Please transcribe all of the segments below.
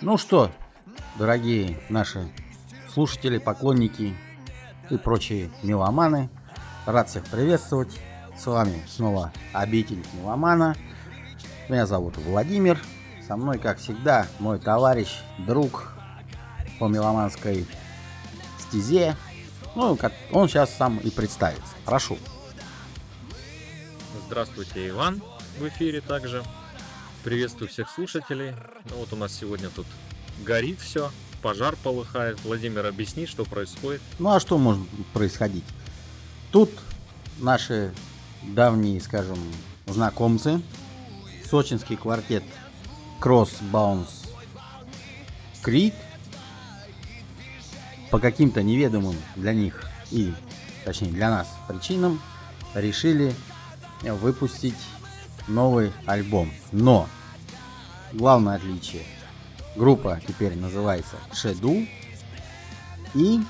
Ну что, дорогие наши слушатели, поклонники и прочие меломаны, рад всех приветствовать. С вами снова обитель меломана. Меня зовут Владимир. Со мной, как всегда, мой товарищ, друг по меломанской стезе. Ну, он сейчас сам и представится. Прошу. Здравствуйте, Иван в эфире также. Приветствую всех слушателей. Ну, вот у нас сегодня тут горит все, пожар полыхает. Владимир, объясни, что происходит. Ну а что может происходить? Тут наши давние, скажем, знакомцы, сочинский квартет Cross Bounce Creed по каким-то неведомым для них и, точнее, для нас причинам решили выпустить новый альбом. Но главное отличие. Группа теперь называется Shadow. И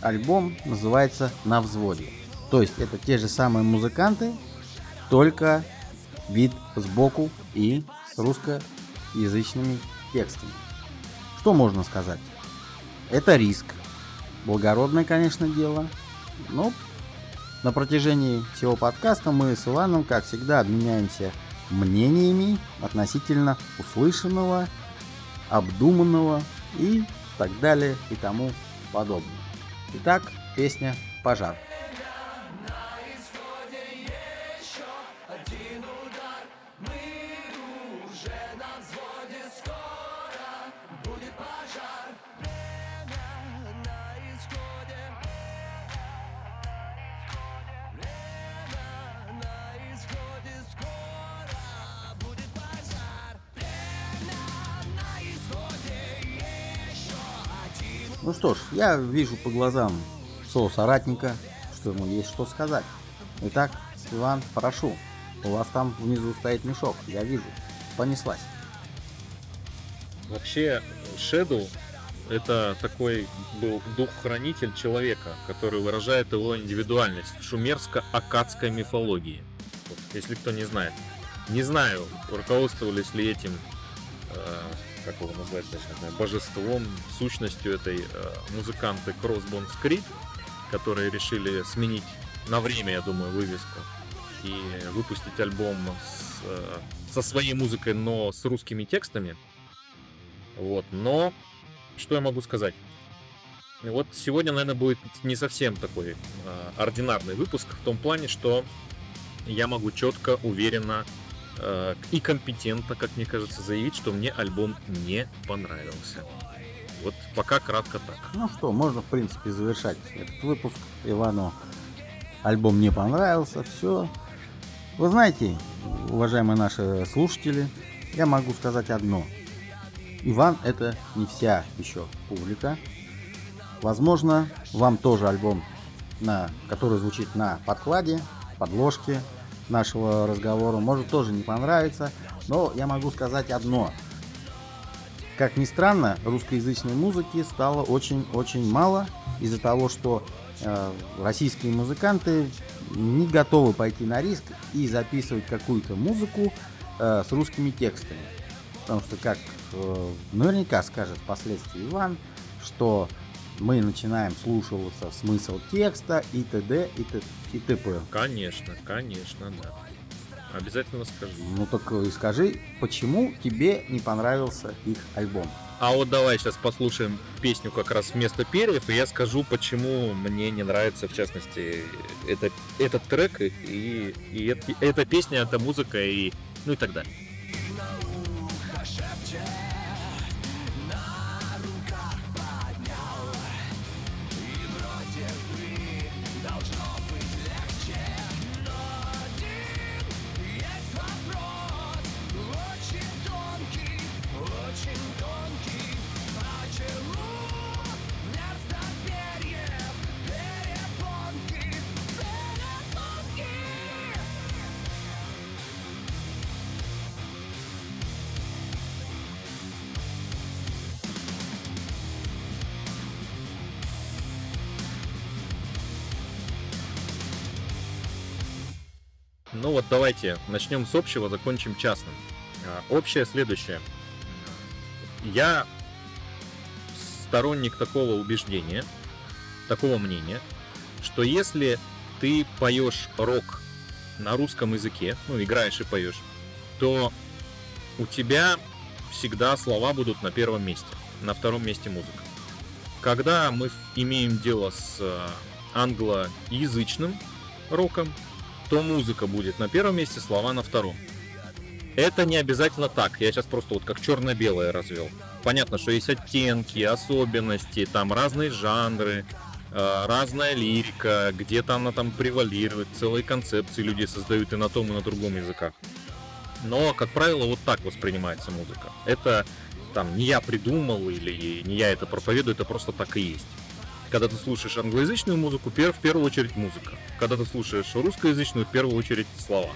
альбом называется На взводе. То есть это те же самые музыканты, только вид сбоку и с русскоязычными текстами. Что можно сказать? Это риск. Благородное, конечно, дело. Но на протяжении всего подкаста мы с Иваном, как всегда, обменяемся мнениями относительно услышанного, обдуманного и так далее и тому подобное. Итак, песня «Пожар». Ну что ж, я вижу по глазам соратника, что ему есть что сказать. Итак, Иван, прошу, у вас там внизу стоит мешок, я вижу. Понеслась. Вообще, Shadow это такой был дух-хранитель человека, который выражает его индивидуальность в шумерско-акадской мифологии. Если кто не знает. Не знаю, руководствовались ли этим э, как его назвать точно, божеством, сущностью этой э, музыканты Crossbones Creed, которые решили сменить на время, я думаю, вывеску и выпустить альбом с, э, со своей музыкой, но с русскими текстами. Вот, но что я могу сказать? Вот сегодня, наверное, будет не совсем такой э, ординарный выпуск в том плане, что я могу четко, уверенно и компетентно, как мне кажется, заявить, что мне альбом не понравился. Вот пока кратко так. Ну что, можно, в принципе, завершать этот выпуск. Ивану альбом не понравился, все. Вы знаете, уважаемые наши слушатели, я могу сказать одно. Иван это не вся еще публика. Возможно, вам тоже альбом, на, который звучит на подкладе, подложке, нашего разговора, может тоже не понравиться, но я могу сказать одно. Как ни странно, русскоязычной музыки стало очень-очень мало из-за того, что э, российские музыканты не готовы пойти на риск и записывать какую-то музыку э, с русскими текстами. Потому что, как э, наверняка скажет впоследствии Иван, что мы начинаем слушаться смысл текста и т.д. и т.д и т.п. Конечно, конечно, да. Обязательно скажи. Ну так и скажи, почему тебе не понравился их альбом? А вот давай сейчас послушаем песню как раз вместо перьев, и я скажу, почему мне не нравится, в частности, это, этот трек, и, и, и эта песня, эта музыка, и ну и так далее. Ну вот давайте начнем с общего, закончим частным. А, общее следующее. Я сторонник такого убеждения, такого мнения, что если ты поешь рок на русском языке, ну, играешь и поешь, то у тебя всегда слова будут на первом месте, на втором месте музыка. Когда мы имеем дело с э, англоязычным роком, то музыка будет на первом месте, слова на втором. Это не обязательно так. Я сейчас просто вот как черно-белое развел. Понятно, что есть оттенки, особенности, там разные жанры, э, разная лирика, где-то она там превалирует, целые концепции люди создают и на том, и на другом языках. Но, как правило, вот так воспринимается музыка. Это там не я придумал или не я это проповедую, это просто так и есть. Когда ты слушаешь англоязычную музыку, в первую очередь музыка. Когда ты слушаешь русскоязычную, в первую очередь слова.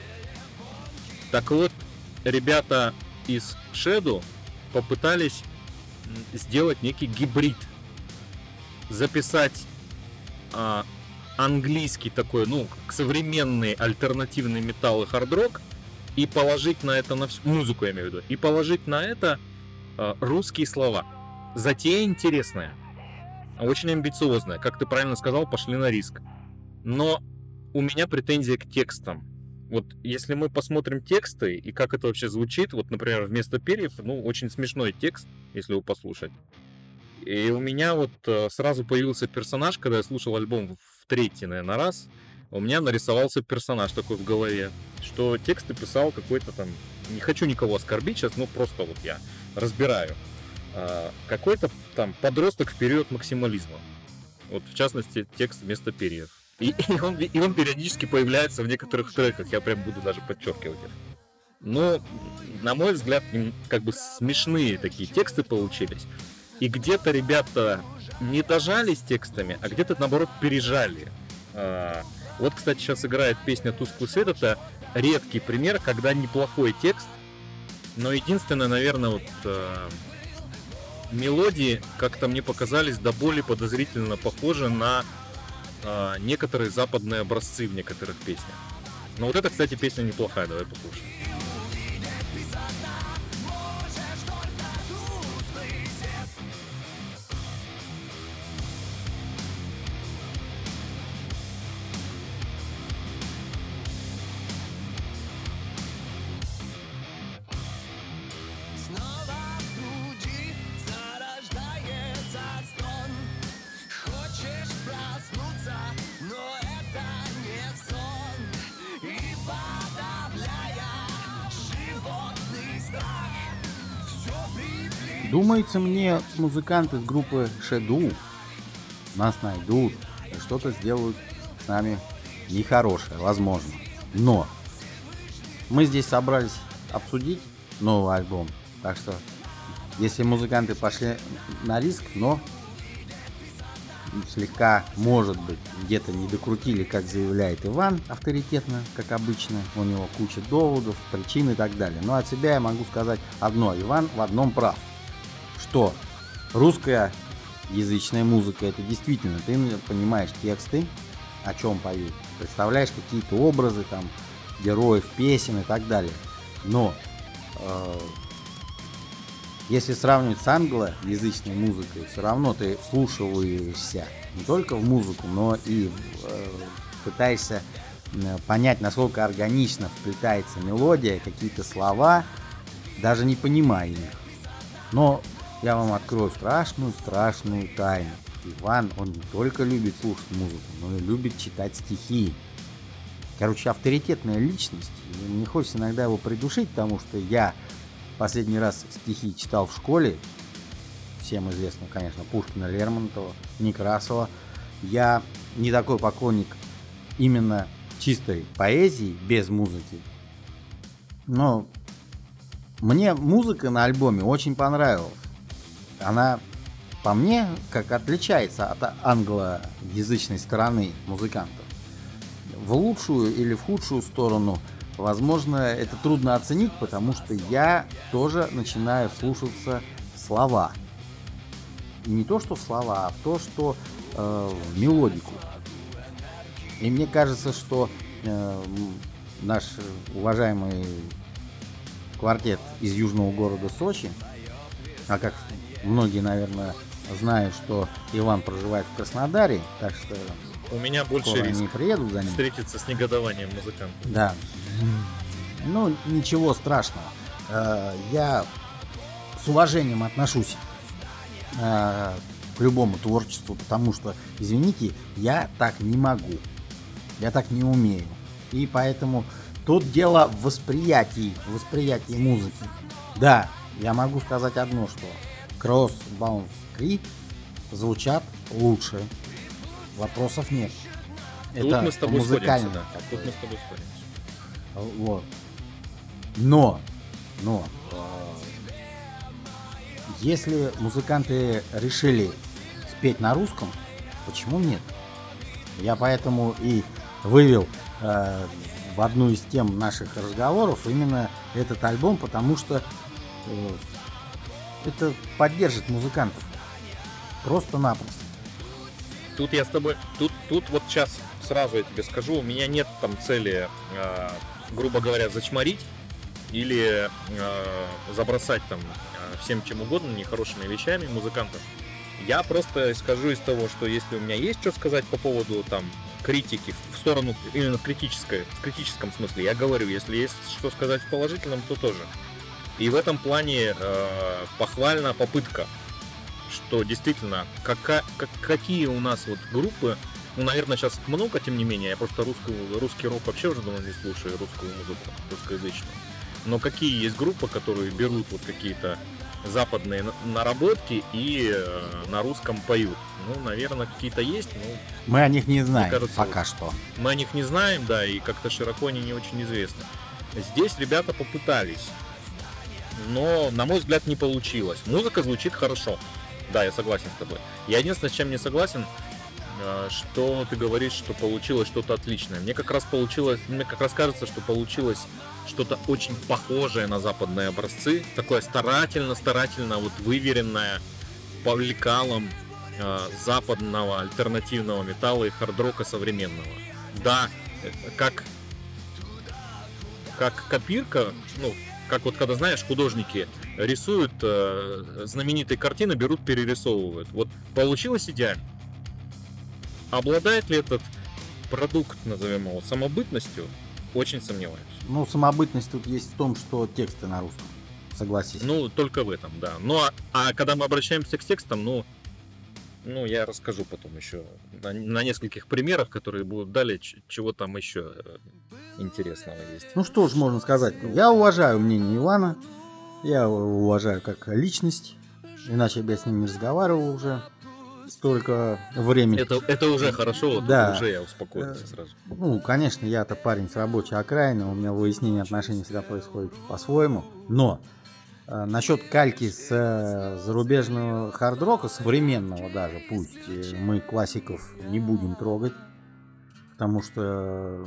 Так вот, ребята из Shadow попытались сделать некий гибрид. Записать а, английский такой, ну, современный альтернативный металл и хард-рок и положить на это на всю музыку, я имею в виду, и положить на это а, русские слова. Затея интересная очень амбициозная. Как ты правильно сказал, пошли на риск. Но у меня претензия к текстам. Вот если мы посмотрим тексты и как это вообще звучит, вот, например, вместо перьев, ну, очень смешной текст, если его послушать. И у меня вот э, сразу появился персонаж, когда я слушал альбом в третий, наверное, раз, у меня нарисовался персонаж такой в голове, что тексты писал какой-то там, не хочу никого оскорбить сейчас, ну просто вот я разбираю. А, какой-то там подросток в период максимализма. Вот в частности текст вместо перьев. И, и, он, и он периодически появляется в некоторых треках, я прям буду даже подчеркивать их. Но, на мой взгляд, как бы смешные такие тексты получились. И где-то ребята не дожали с текстами, а где-то наоборот пережали. А, вот, кстати, сейчас играет песня «Тусклый свет». Это редкий пример, когда неплохой текст, но единственное, наверное, вот а, мелодии как-то мне показались до боли подозрительно похожи на э, некоторые западные образцы в некоторых песнях. Но вот эта, кстати, песня неплохая, давай послушаем. Думается мне, музыканты из группы Shadow нас найдут и что-то сделают с нами нехорошее, возможно. Но мы здесь собрались обсудить новый альбом. Так что, если музыканты пошли на риск, но слегка, может быть, где-то не докрутили, как заявляет Иван, авторитетно, как обычно. У него куча доводов, причин и так далее. Но от себя я могу сказать одно. Иван в одном прав что русская язычная музыка это действительно ты понимаешь тексты, о чем поют, представляешь какие-то образы там героев, песен и так далее. Но э, если сравнивать с англоязычной музыкой, все равно ты вслушиваешься не только в музыку, но и э, пытаешься понять, насколько органично вплетается мелодия, какие-то слова, даже не понимая их. Но я вам открою страшную-страшную тайну. Иван, он не только любит слушать музыку, но и любит читать стихи. Короче, авторитетная личность. Мне хочется иногда его придушить, потому что я последний раз стихи читал в школе. Всем известно, конечно, Пушкина, Лермонтова, Некрасова. Я не такой поклонник именно чистой поэзии, без музыки. Но мне музыка на альбоме очень понравилась она по мне как отличается от англоязычной стороны музыкантов. В лучшую или в худшую сторону, возможно, это трудно оценить, потому что я тоже начинаю слушаться слова. И не то, что слова, а то, что э, в мелодику. И мне кажется, что э, наш уважаемый квартет из южного города Сочи. А как многие, наверное, знают, что Иван проживает в Краснодаре, так что У меня больше риск они приедут за ним. встретиться с негодованием музыкантов. Да. Ну, ничего страшного. Э, Я с уважением отношусь э, к любому творчеству, потому что, извините, я так не могу. Я так не умею. И поэтому тут дело в восприятии, в восприятии музыки. Да, я могу сказать одно, что Cross, Bounce, Creep звучат лучше. Вопросов нет. Тут мы с тобой музыкально. сходимся, да. Тут мы с тобой сходимся. Вот. Но, но, э, если музыканты решили спеть на русском, почему нет? Я поэтому и вывел э, в одну из тем наших разговоров именно этот альбом, потому что э, это поддержит музыкантов. Просто-напросто. Тут я с тобой, тут, тут вот сейчас сразу я тебе скажу, у меня нет там цели, э, грубо говоря, зачморить или э, забросать там э, всем чем угодно, нехорошими вещами музыкантов. Я просто скажу из того, что если у меня есть что сказать по поводу там критики в сторону именно в критической, в критическом смысле, я говорю, если есть что сказать в положительном, то тоже. И в этом плане э, похвальна попытка что действительно, кака, как, какие у нас вот группы, ну, наверное, сейчас много, тем не менее, я просто русскую, русский рок вообще уже давно не слушаю, русскую музыку, русскоязычную. Но какие есть группы, которые берут вот какие-то западные на- наработки и э, на русском поют? Ну, наверное, какие-то есть, но Мы о них не знаем кажется, пока что. мы о них не знаем, да, и как-то широко они не очень известны. Здесь ребята попытались, но, на мой взгляд, не получилось. Музыка звучит хорошо. Да, я согласен с тобой. Я единственное, с чем не согласен, э, что ты говоришь, что получилось что-то отличное. Мне как раз получилось, мне как раз кажется, что получилось что-то очень похожее на западные образцы, такое старательно-старательно вот выверенное по лекалам э, западного альтернативного металла и хард-рока современного. Да, э, как как копирка, ну, как вот когда, знаешь, художники рисуют э, знаменитые картины, берут, перерисовывают. Вот получилось идеально. Обладает ли этот продукт, назовем его, самобытностью? Очень сомневаюсь. Ну, самобытность тут есть в том, что тексты на русском. Согласись. Ну, только в этом, да. Ну, а, а когда мы обращаемся к текстам, ну, ну, я расскажу потом еще на, на нескольких примерах, которые будут далее, чего там еще э, интересного есть. Ну что ж можно сказать. Я уважаю мнение Ивана. Я его уважаю как личность. Иначе бы я с ним не разговаривал уже столько времени. Это, это уже хорошо, вот Да. уже я успокоился сразу. Ну, конечно, я-то парень с рабочей окраины, у меня выяснение отношений всегда происходит по-своему. Но э, насчет кальки с э, зарубежного хард-рока, современного даже, пусть э, мы классиков не будем трогать, потому что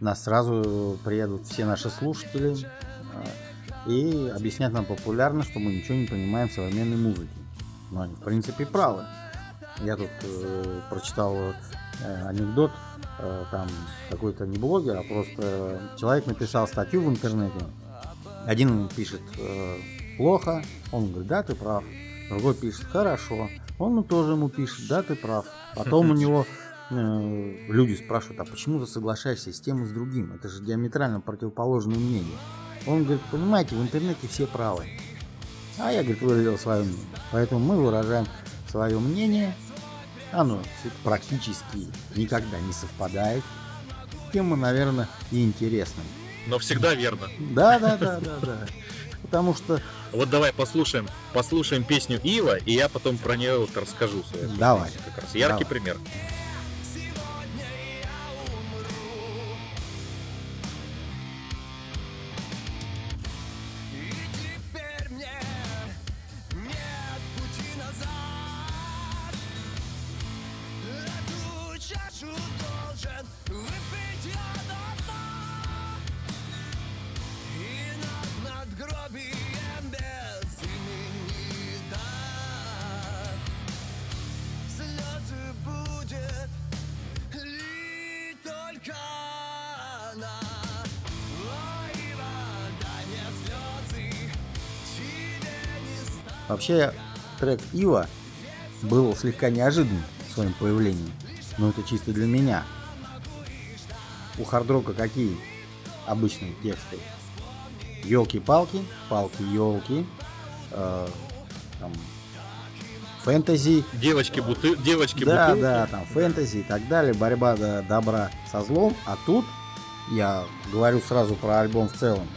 нас сразу приедут все наши слушатели э, и объяснят нам популярно, что мы ничего не понимаем в современной музыке. Но они, в принципе, правы. Я тут э, прочитал э, анекдот, э, там какой-то не блогер, а просто человек написал статью в интернете. Один пишет э, плохо, он говорит, да, ты прав. Другой пишет, хорошо. Он тоже ему пишет, да, ты прав. Потом у него э, люди спрашивают, а почему ты соглашаешься с тем и с другим? Это же диаметрально противоположные мнения. Он говорит, понимаете, в интернете все правы. А я, говорит, выразил свое мнение. Поэтому мы выражаем свое мнение. Оно практически никогда не совпадает. Тем мы, наверное, и интересны. Но всегда верно. Да, да, да, да, да. Потому что Вот давай послушаем, послушаем песню Ива, и я потом про нее расскажу свое Давай. как раз. Яркий Давай. пример. Вообще, трек Ива был слегка неожиданным в своем появлении. Но это чисто для меня. У хардрока какие обычные тексты? Елки-палки, палки-елки, э, там, фэнтези, Девочки, буты... Девочки да, бутылки. да, там фэнтези и так далее, борьба до добра со злом. А тут, я говорю сразу про альбом в целом,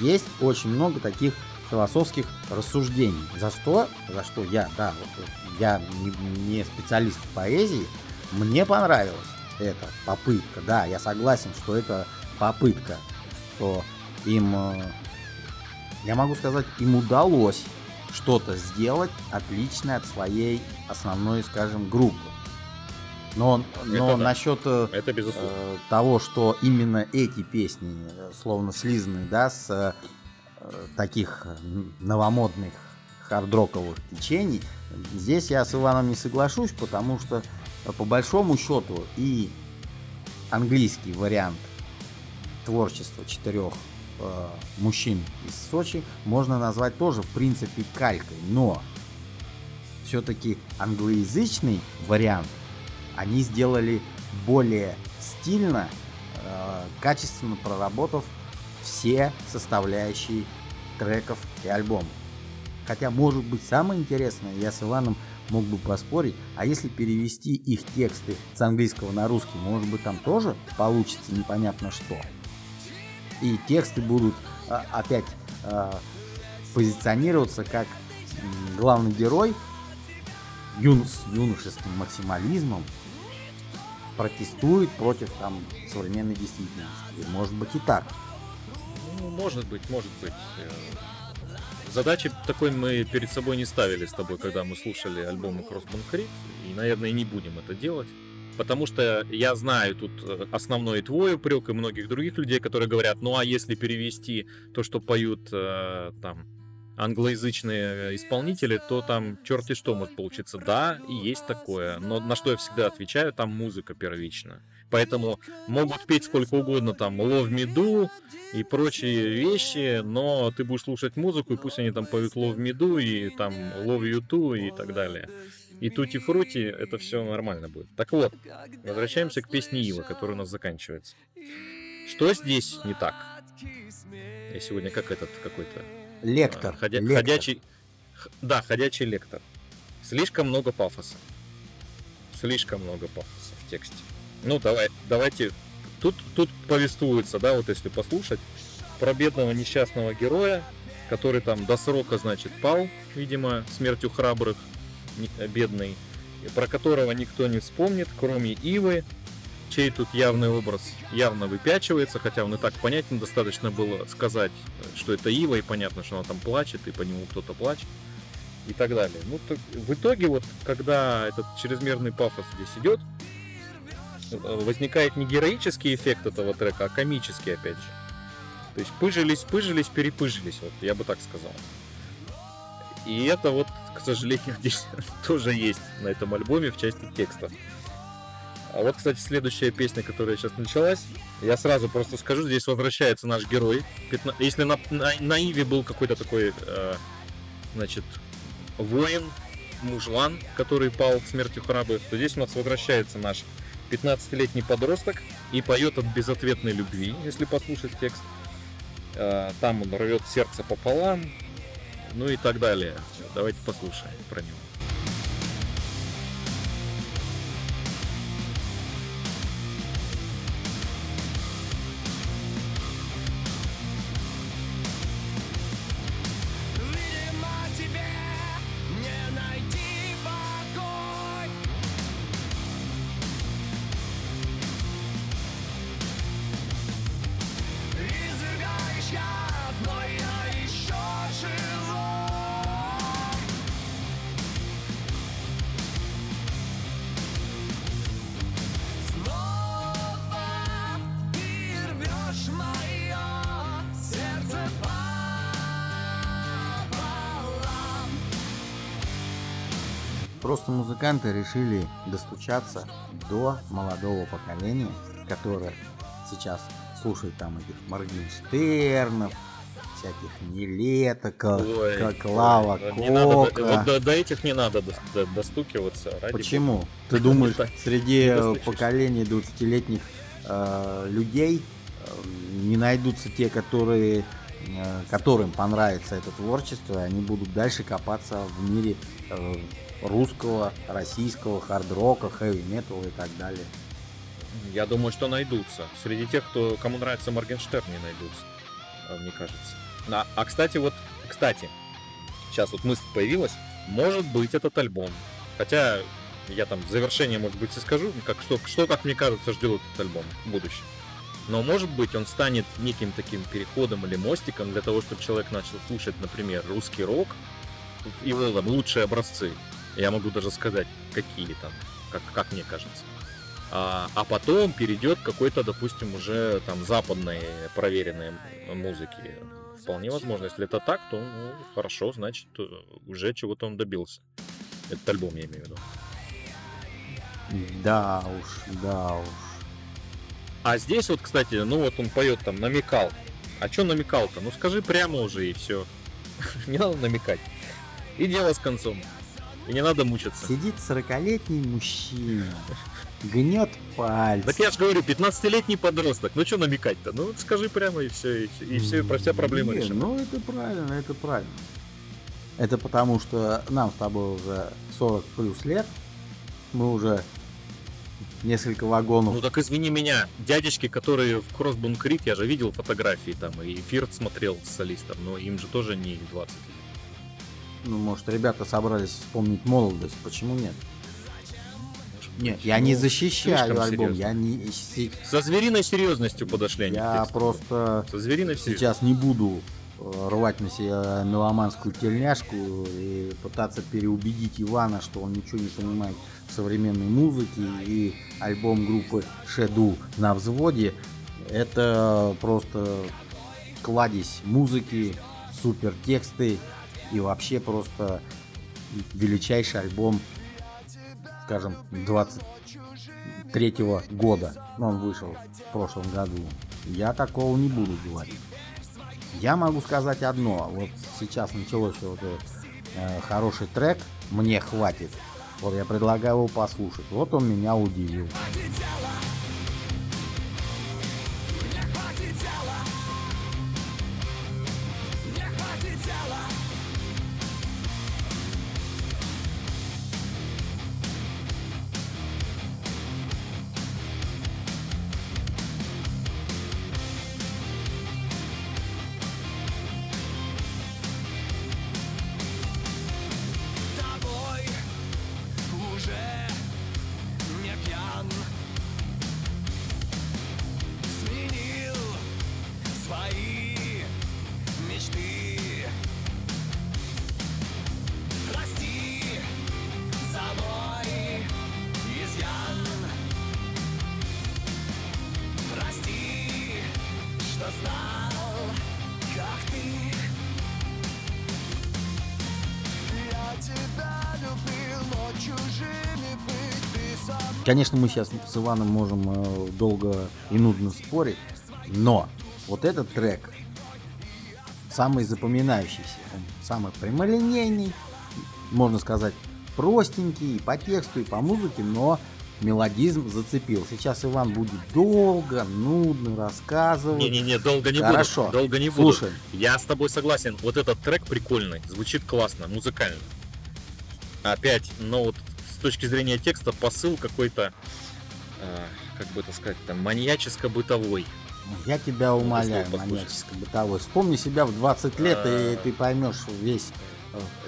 есть очень много таких философских рассуждений. За что? За что я, да, вот, я не, не специалист в поэзии, мне понравилась эта попытка. Да, я согласен, что это попытка, что им, э, я могу сказать, им удалось что-то сделать отличное от своей основной, скажем, группы. Но, но Это да. насчет э, Это безусловно. э, того, что именно эти песни словно слизаны, да, с таких э, новомодных хардроковых течений, здесь я с Иваном не соглашусь, потому что э, по большому счету и английский вариант творчества четырех э, мужчин из Сочи можно назвать тоже в принципе калькой, но все-таки англоязычный вариант они сделали более стильно, э, качественно проработав все составляющие треков и альбома. Хотя, может быть, самое интересное, я с Иваном мог бы поспорить, а если перевести их тексты с английского на русский, может быть, там тоже получится непонятно что. И тексты будут а, опять а, позиционироваться как главный герой юн- с юношеским максимализмом протестует против там современной действительности. Может быть и так. Ну, может быть, может быть. Э, Задачи такой мы перед собой не ставили с тобой, когда мы слушали альбомы Crossbone Creek, и, наверное, не будем это делать. Потому что я знаю тут э, основной твой упрек и многих других людей, которые говорят, ну а если перевести то, что поют э, там англоязычные исполнители, то там черти что может получиться. Да, и есть такое. Но на что я всегда отвечаю, там музыка первична. Поэтому могут петь сколько угодно там Love Me Do и прочие вещи, но ты будешь слушать музыку, и пусть они там поют Love Me Do и там Love You Too и так далее. И Тути Фрути, это все нормально будет. Так вот, возвращаемся к песне Ива, которая у нас заканчивается. Что здесь не так? Я сегодня как этот какой-то Лектор. а, ходя- лектор. Ходячий. Да, ходячий лектор. Слишком много пафоса. Слишком много пафоса в тексте. Ну, давай, давайте. Тут, тут повествуется, да, вот если послушать, про бедного несчастного героя, который там до срока, значит, пал, видимо, смертью храбрых, э, бедный, про которого никто не вспомнит, кроме Ивы, чей тут явный образ явно выпячивается, хотя он и так понятен, достаточно было сказать, что это Ива, и понятно, что она там плачет, и по нему кто-то плачет, и так далее. Ну, так в итоге, вот, когда этот чрезмерный пафос здесь идет, возникает не героический эффект этого трека, а комический, опять же. То есть пыжились, пыжились, перепыжились, вот, я бы так сказал. И это вот, к сожалению, здесь тоже есть на этом альбоме в части текста. А вот, кстати, следующая песня, которая сейчас началась, я сразу просто скажу, здесь возвращается наш герой. Если на, на, на Иве был какой-то такой, э, значит, воин, мужлан, который пал смертью храбрых, то здесь у нас возвращается наш 15-летний подросток и поет от безответной любви, если послушать текст. Э, Там он рвет сердце пополам, ну и так далее. Давайте послушаем про него. Просто музыканты решили достучаться до молодого поколения, которое сейчас слушает там этих Моргенштернов, всяких Нилета, Ка- Ой, Ка- Клава, ой, не надо, вот до, до этих не надо до- до- достукиваться. Ради Почему? Ты думаешь, среди поколений 20-летних э, людей э, не найдутся те, которые, э, которым понравится это творчество, и они будут дальше копаться в мире э, русского, российского, хард-рока, хэви-металла и так далее. Я думаю, что найдутся. Среди тех, кто, кому нравится Моргенштерн, не найдутся, а, мне кажется. А, а, кстати, вот, кстати, сейчас вот мысль появилась, может быть этот альбом. Хотя я там в завершение, может быть, и скажу, как, что, что, как мне кажется, ждет этот альбом в будущем. Но может быть он станет неким таким переходом или мостиком для того, чтобы человек начал слушать, например, русский рок, его там лучшие образцы. Я могу даже сказать, какие там, как, как мне кажется. А, а потом перейдет к какой-то, допустим, уже там западной проверенной музыки. Вполне возможно, если это так, то ну, хорошо, значит, уже чего-то он добился. Этот альбом я имею в виду. Да уж, да уж. А здесь вот, кстати, ну вот он поет там, намекал. А что намекал-то? Ну скажи прямо уже и все. Не надо намекать. И дело с концом. И не надо мучиться. Сидит 40-летний мужчина, гнет пальцы. Так я же говорю, 15-летний подросток. Ну что намекать-то? Ну скажи прямо и все, и все, про вся проблема Не, решена. Ну, это правильно, это правильно. Это потому, что нам с тобой уже 40 плюс лет. Мы уже несколько вагонов. Ну так извини меня, дядечки, которые в Кроссбун Крик, я же видел фотографии там, и Фирт смотрел с солистом, но им же тоже не 20 лет. Ну, может, ребята собрались вспомнить молодость. Почему нет? Нет, я не защищаю слишком альбом. серьезно. Я не... Со звериной серьезностью подошли они Я просто Со звериной сейчас не буду э, рвать на себя меломанскую тельняшку и пытаться переубедить Ивана, что он ничего не понимает в современной музыке и альбом группы Шеду на взводе это просто кладезь музыки, супер тексты и вообще просто величайший альбом, скажем, 23 года. Он вышел в прошлом году. Я такого не буду говорить. Я могу сказать одно. Вот сейчас началось вот этот э, хороший трек. Мне хватит. Вот я предлагаю его послушать. Вот он меня удивил. Конечно, мы сейчас с Иваном можем э, долго и нудно спорить, но вот этот трек самый запоминающийся, он самый прямолинейный, можно сказать, простенький и по тексту, и по музыке, но мелодизм зацепил. Сейчас Иван будет долго, нудно рассказывать. Не-не-не, долго не Хорошо. буду. Долго не буду. Слушай, Я с тобой согласен. Вот этот трек прикольный, звучит классно, музыкально. Опять, но вот с точки зрения текста посыл какой-то, а, как бы это сказать, там маньяческо-бытовой. я тебя умоляю, слово послушай. маньяческо-бытовой. Вспомни себя в 20 лет, и А. ты поймешь весь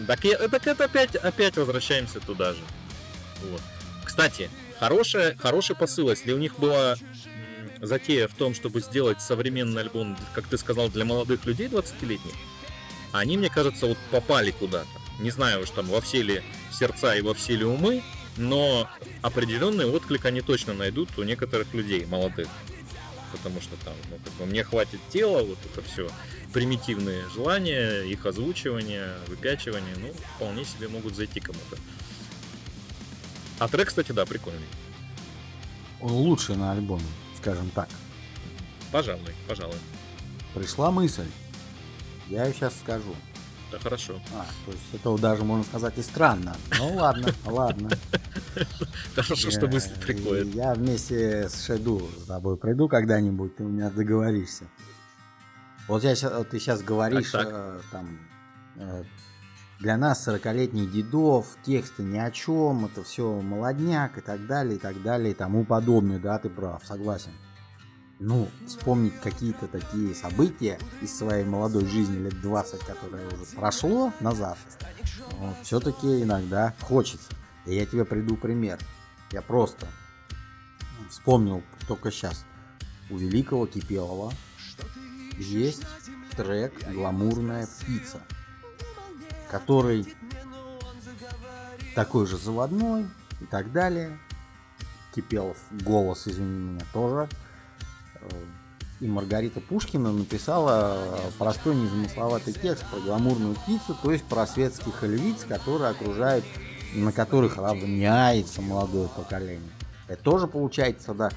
Так, я- так это опять, опять возвращаемся туда же. Вот. Кстати, хорошая, хороший посыл, если у них была затея в том, чтобы сделать современный альбом, как ты сказал, для молодых людей 20-летних, они, мне кажется, вот попали куда-то. Не знаю уж там во все ли сердца и во все ли умы, но определенный отклик они точно найдут у некоторых людей молодых. Потому что там, ну, как бы мне хватит тела, вот это все примитивные желания, их озвучивание, выпячивание, ну, вполне себе могут зайти кому-то. А трек, кстати, да, прикольный. он лучший на альбоме, скажем так. Пожалуй, пожалуй. Пришла мысль. Я ее сейчас скажу. Да хорошо. А, то есть это даже можно сказать и странно. Ну ладно, ладно. Хорошо, что мысли Я- приходят. Я вместе с Шеду с тобой приду когда-нибудь, ты у меня договоришься. Вот я ты сейчас говоришь, э, там, э, для нас 40-летних дедов тексты ни о чем, это все молодняк и так далее, и так далее, и тому подобное, да, ты прав, согласен. Ну, вспомнить какие-то такие события из своей молодой жизни лет 20, которое уже прошло назад, все-таки иногда хочется. И я тебе приду пример. Я просто вспомнил только сейчас. У великого Кипелова есть трек «Гламурная птица», который такой же заводной и так далее. Кипелов голос, извини меня, тоже. Э, И Маргарита Пушкина написала э, простой незамысловатый текст про гламурную птицу, то есть про светских львиц, которые окружают, на которых равняется молодое поколение. Это тоже получается, да,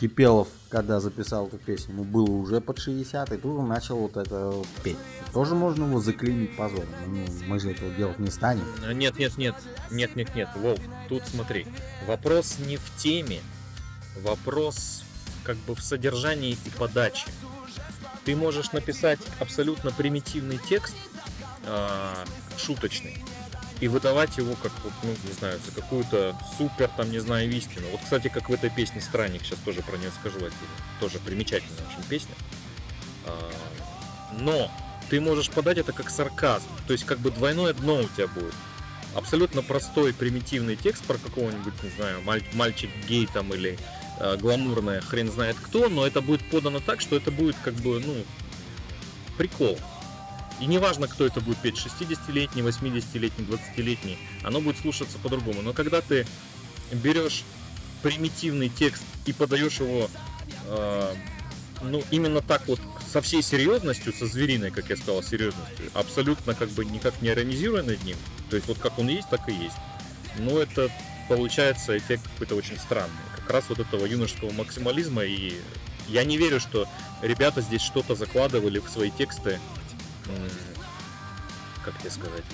Кипелов, когда записал эту песню, ему было уже под 60, и тут он начал вот это петь. Тоже можно его заклеймить позором. Ну, мы же этого делать не станем. А, Нет, нет, нет, нет, нет, нет, Вов, тут смотри. Вопрос не в теме, вопрос как бы в содержании и подаче. Ты можешь написать абсолютно примитивный текст, а, шуточный, и выдавать его как, ну, не знаю, за какую-то супер, там, не знаю, истину. Вот, кстати, как в этой песне «Странник», сейчас тоже про нее скажу отдельно. Тоже примечательная очень песня. А, Но ты можешь подать это как сарказм. То есть как бы двойное дно у тебя будет. Абсолютно простой, примитивный текст про какого-нибудь, не знаю, маль- мальчик гей там или э, гламурная, хрен знает кто, но это будет подано так, что это будет как бы, ну, прикол. И неважно, кто это будет петь, 60-летний, 80-летний, 20-летний, оно будет слушаться по-другому. Но когда ты берешь примитивный текст и подаешь его, э, ну, именно так вот, со всей серьезностью, со звериной, как я сказал, серьезностью, абсолютно как бы никак не иронизируя над ним, то есть вот как он есть, так и есть. Но это получается эффект какой-то очень странный. Как раз вот этого юношеского максимализма и я не верю, что ребята здесь что-то закладывали в свои тексты, как тебе сказать,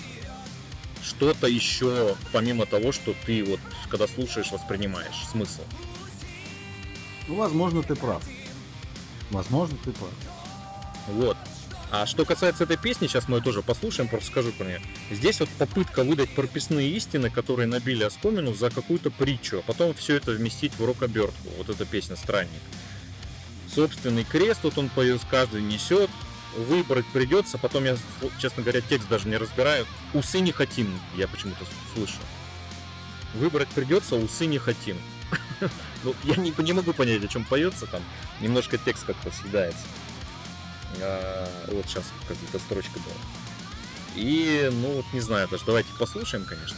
что-то еще помимо того, что ты вот когда слушаешь, воспринимаешь смысл. Ну, возможно, ты прав. Возможно, ты прав. Вот. А что касается этой песни, сейчас мы ее тоже послушаем, просто скажу про нее. Здесь вот попытка выдать прописные истины, которые набили оскомину за какую-то притчу, а потом все это вместить в рок-обертку. Вот эта песня «Странник». Собственный крест, вот он поет, каждый несет, выбрать придется, потом я, честно говоря, текст даже не разбираю. Усы не хотим, я почему-то слышу. Выбрать придется, усы не хотим. Ну, я не, не могу понять, о чем поется там. Немножко текст как-то съедается. А, вот сейчас какая-то строчка была. И, ну, вот не знаю даже. Давайте послушаем, конечно.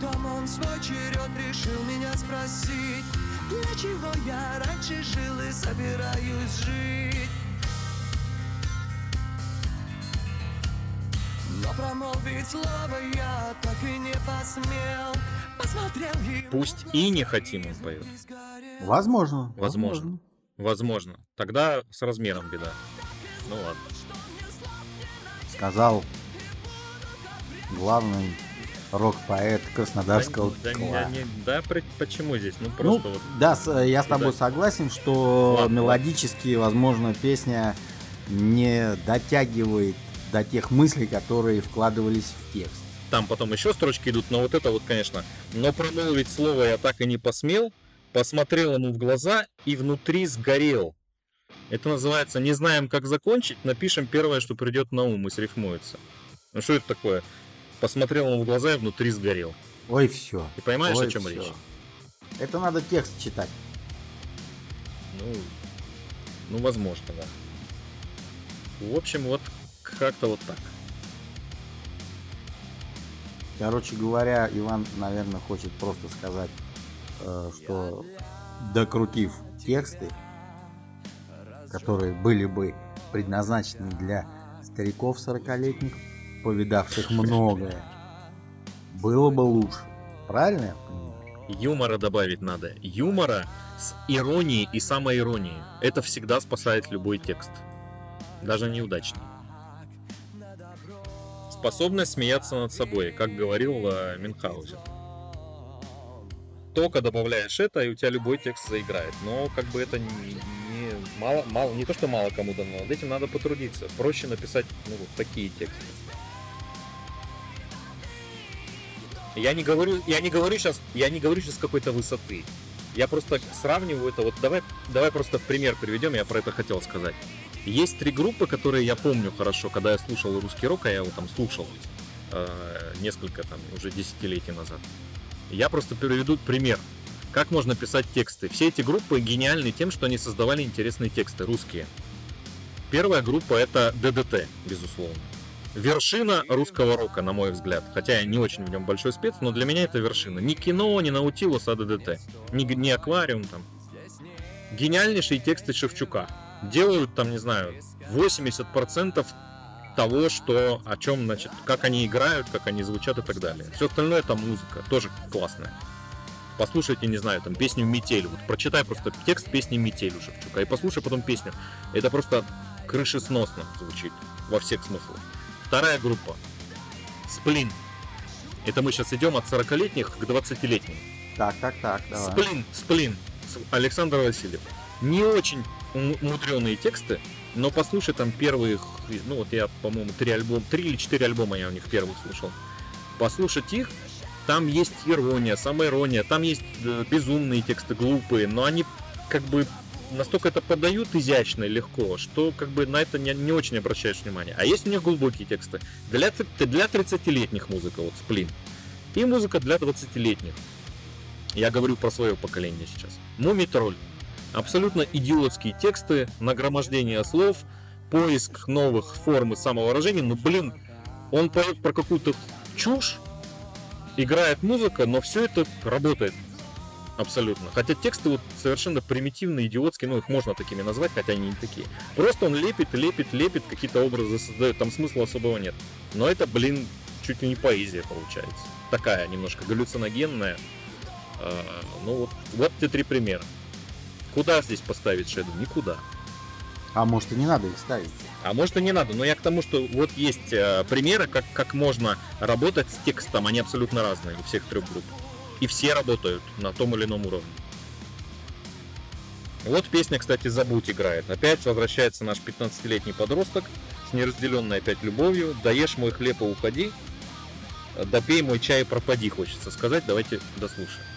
Потом он в свой черед решил меня спросить Для чего я раньше жил и собираюсь жить Но промолвить слово я так и не посмел Посмотрел ему Пусть и не хотим, он поет. и. Возможно. Возможно. Возможно. Тогда с размером беда. Ну ладно. Сказал главный рок-поэт Краснодарского да, края. я не- да, почему здесь? Ну Ну, просто вот. да, с- я с тобой Да. согласен, что Ладно, мелодически, возможно, песня не дотягивает до тех мыслей, которые вкладывались в текст. там потом еще строчки идут, но вот это вот, конечно. Но промолвить слово я так и не посмел, посмотрел ему в глаза и внутри сгорел. Это называется «Не знаем, как закончить, напишем первое, что придет на ум и срифмуется». Ну что это такое? Посмотрел ему в глаза и внутри сгорел. Ой, все. Ты понимаешь, Ой, о чем всё. речь? Это надо текст читать. Ну, ну, возможно, да. В общем, вот как-то вот так. Короче говоря, Иван, наверное, хочет просто сказать, э, что докрутив тексты, которые были бы предназначены для стариков 40-летних, повидавших многое, было бы лучше. Правильно Юмора добавить надо. Юмора с иронией и самоиронией. Это всегда спасает любой текст. Даже неудачный. Способность смеяться над собой, как говорил э, Мюнхгаузен. Только добавляешь это, и у тебя любой текст заиграет. Но как бы это не, не мало, мало, не то, что мало кому дано, над этим надо потрудиться. Проще написать ну, вот такие тексты. Я не говорю, я не говорю сейчас, я не говорю сейчас какой-то высоты. Я просто сравниваю это. Вот давай, давай просто пример приведем. Я про это хотел сказать. Есть три группы, которые я помню хорошо, когда я слушал русский рок, а я его там слушал э, несколько там уже десятилетий назад. Я просто приведу пример. Как можно писать тексты? Все эти группы гениальны тем, что они создавали интересные тексты, русские. Первая группа это ДДТ, безусловно вершина русского рока, на мой взгляд. Хотя я не очень в нем большой спец, но для меня это вершина. Ни кино, ни Наутилус, а ДДТ. Ни, ни аквариум там. Гениальнейшие тексты Шевчука. Делают там, не знаю, 80% того, что, о чем, значит, как они играют, как они звучат и так далее. Все остальное это музыка, тоже классная. Послушайте, не знаю, там песню «Метель». Вот прочитай просто текст песни «Метель» у Шевчука и послушай потом песню. Это просто крышесносно звучит во всех смыслах. Вторая группа. Сплин. Это мы сейчас идем от 40-летних к 20-летним. Так, так, так, давай. Сплин, сплин. Александр Васильев. Не очень мудреные тексты, но послушай там первые, ну вот я, по-моему, три альбома, три или четыре альбома я у них первых слушал. Послушать их, там есть ирония, самая ирония, там есть э, безумные тексты, глупые, но они как бы настолько это подают изящно и легко, что как бы на это не, не очень обращаешь внимание. А есть у них глубокие тексты. Для, для 30-летних музыка, вот сплин. И музыка для 20-летних. Я говорю про свое поколение сейчас. Муми Тролль. Абсолютно идиотские тексты, нагромождение слов, поиск новых форм и самовыражения. Ну, блин, он поет про какую-то чушь, играет музыка, но все это работает. Абсолютно. Хотя тексты вот совершенно примитивные, идиотские, ну их можно такими назвать, хотя они не такие. Просто он лепит, лепит, лепит, какие-то образы создает, там смысла особого нет. Но это, блин, чуть ли не поэзия получается. Такая немножко галлюциногенная. А, ну вот, вот те три примера. Куда здесь поставить шеду? Никуда. А может и не надо их ставить. А может и не надо, но я к тому, что вот есть э, примеры, как, как можно работать с текстом, они абсолютно разные у всех трех групп. И все работают на том или ином уровне. Вот песня, кстати, «Забудь» играет. Опять возвращается наш 15-летний подросток с неразделенной опять любовью. «Доешь мой хлеб и уходи», «Допей мой чай и пропади», хочется сказать. Давайте дослушаем.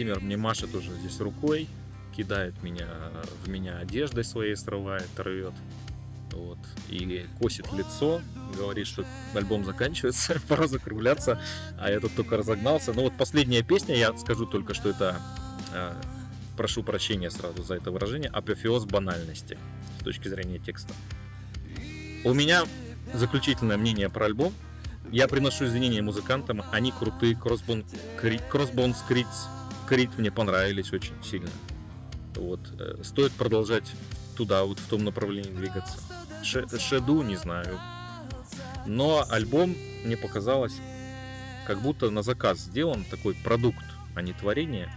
Владимир мне машет уже здесь рукой, кидает меня в меня одеждой своей срывает, рвет. Вот. И косит лицо, говорит, что альбом заканчивается, пора закругляться, а я тут только разогнался. Ну вот последняя песня, я скажу только, что это, э, прошу прощения сразу за это выражение, апофеоз банальности с точки зрения текста. У меня заключительное мнение про альбом. Я приношу извинения музыкантам, они крутые, Crossbones Crits, Крит мне понравились очень сильно. Вот, э, стоит продолжать туда, вот в том направлении двигаться. Шеду не знаю. Но альбом мне показалось, как будто на заказ сделан такой продукт, а не творение.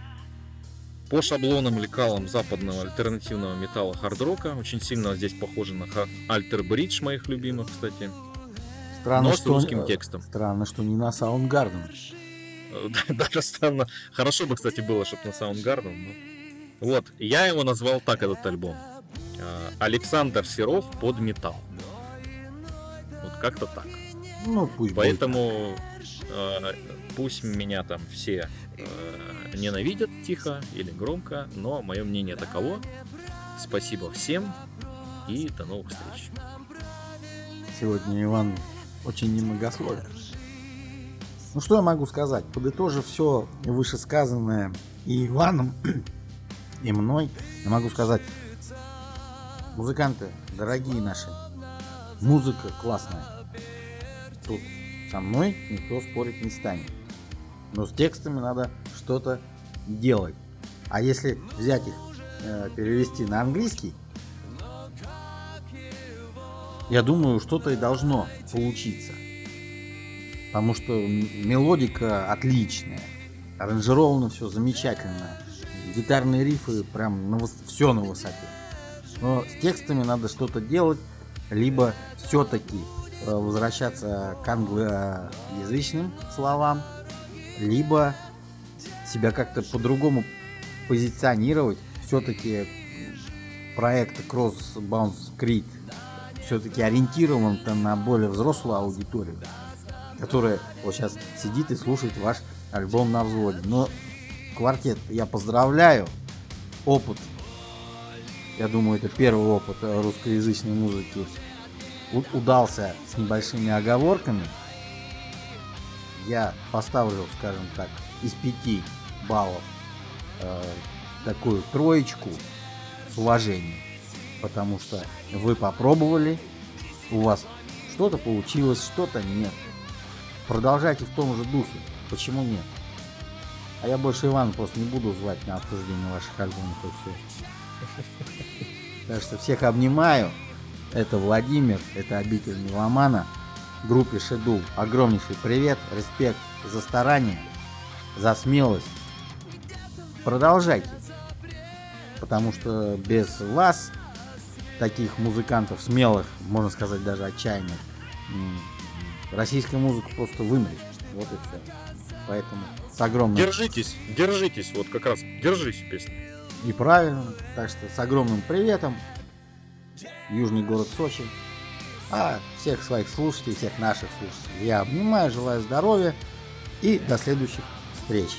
По шаблонам лекалам западного альтернативного металла хард-рока. Очень сильно здесь похоже на Альтер Бридж моих любимых, кстати. Странно, но что, с русским текстом. Странно, что не на Soundgarden. Даже странно. Хорошо бы, кстати, было, чтобы на Soundgarden. Но... Вот, я его назвал так, этот альбом. А, Александр Серов под металл. Вот как-то так. Ну, пусть Поэтому э, пусть меня там все э, ненавидят тихо или громко, но мое мнение таково. Спасибо всем и до новых встреч. Сегодня Иван очень немногословен. Ну что я могу сказать? Подытожив все вышесказанное и Иваном, и мной, я могу сказать, музыканты, дорогие наши, музыка классная. Тут со мной никто спорить не станет. Но с текстами надо что-то делать. А если взять их, э, перевести на английский, я думаю, что-то и должно получиться. Потому что мелодика отличная, аранжировано все замечательно, гитарные рифы прям на, все на высоте. Но с текстами надо что-то делать, либо все-таки э, возвращаться к англоязычным словам, либо себя как-то по-другому позиционировать. Все-таки проект Cross Bounce Creed все-таки ориентирован на более взрослую аудиторию, которая вот сейчас сидит и слушает ваш альбом на взводе. Но квартет я поздравляю. Опыт, я думаю, это первый опыт русскоязычной музыки, удался с небольшими оговорками. Я поставлю, скажем так, из пяти баллов э, такую троечку с уважением потому что вы попробовали, у вас что-то получилось, что-то нет. Продолжайте в том же духе. Почему нет? А я больше Ивана просто не буду звать на обсуждение ваших альбомов и все. Так что всех обнимаю. Это Владимир, это обитель Меломана. Группе Шеду огромнейший привет, респект за старание, за смелость. Продолжайте. Потому что без вас таких музыкантов смелых, можно сказать даже отчаянных, российская музыка просто вымрет. Вот и все. Поэтому с огромным... Держитесь, держитесь, вот как раз, держись, песня. И правильно. Так что с огромным приветом. Южный город Сочи. А всех своих слушателей, всех наших слушателей я обнимаю, желаю здоровья и до следующих встреч.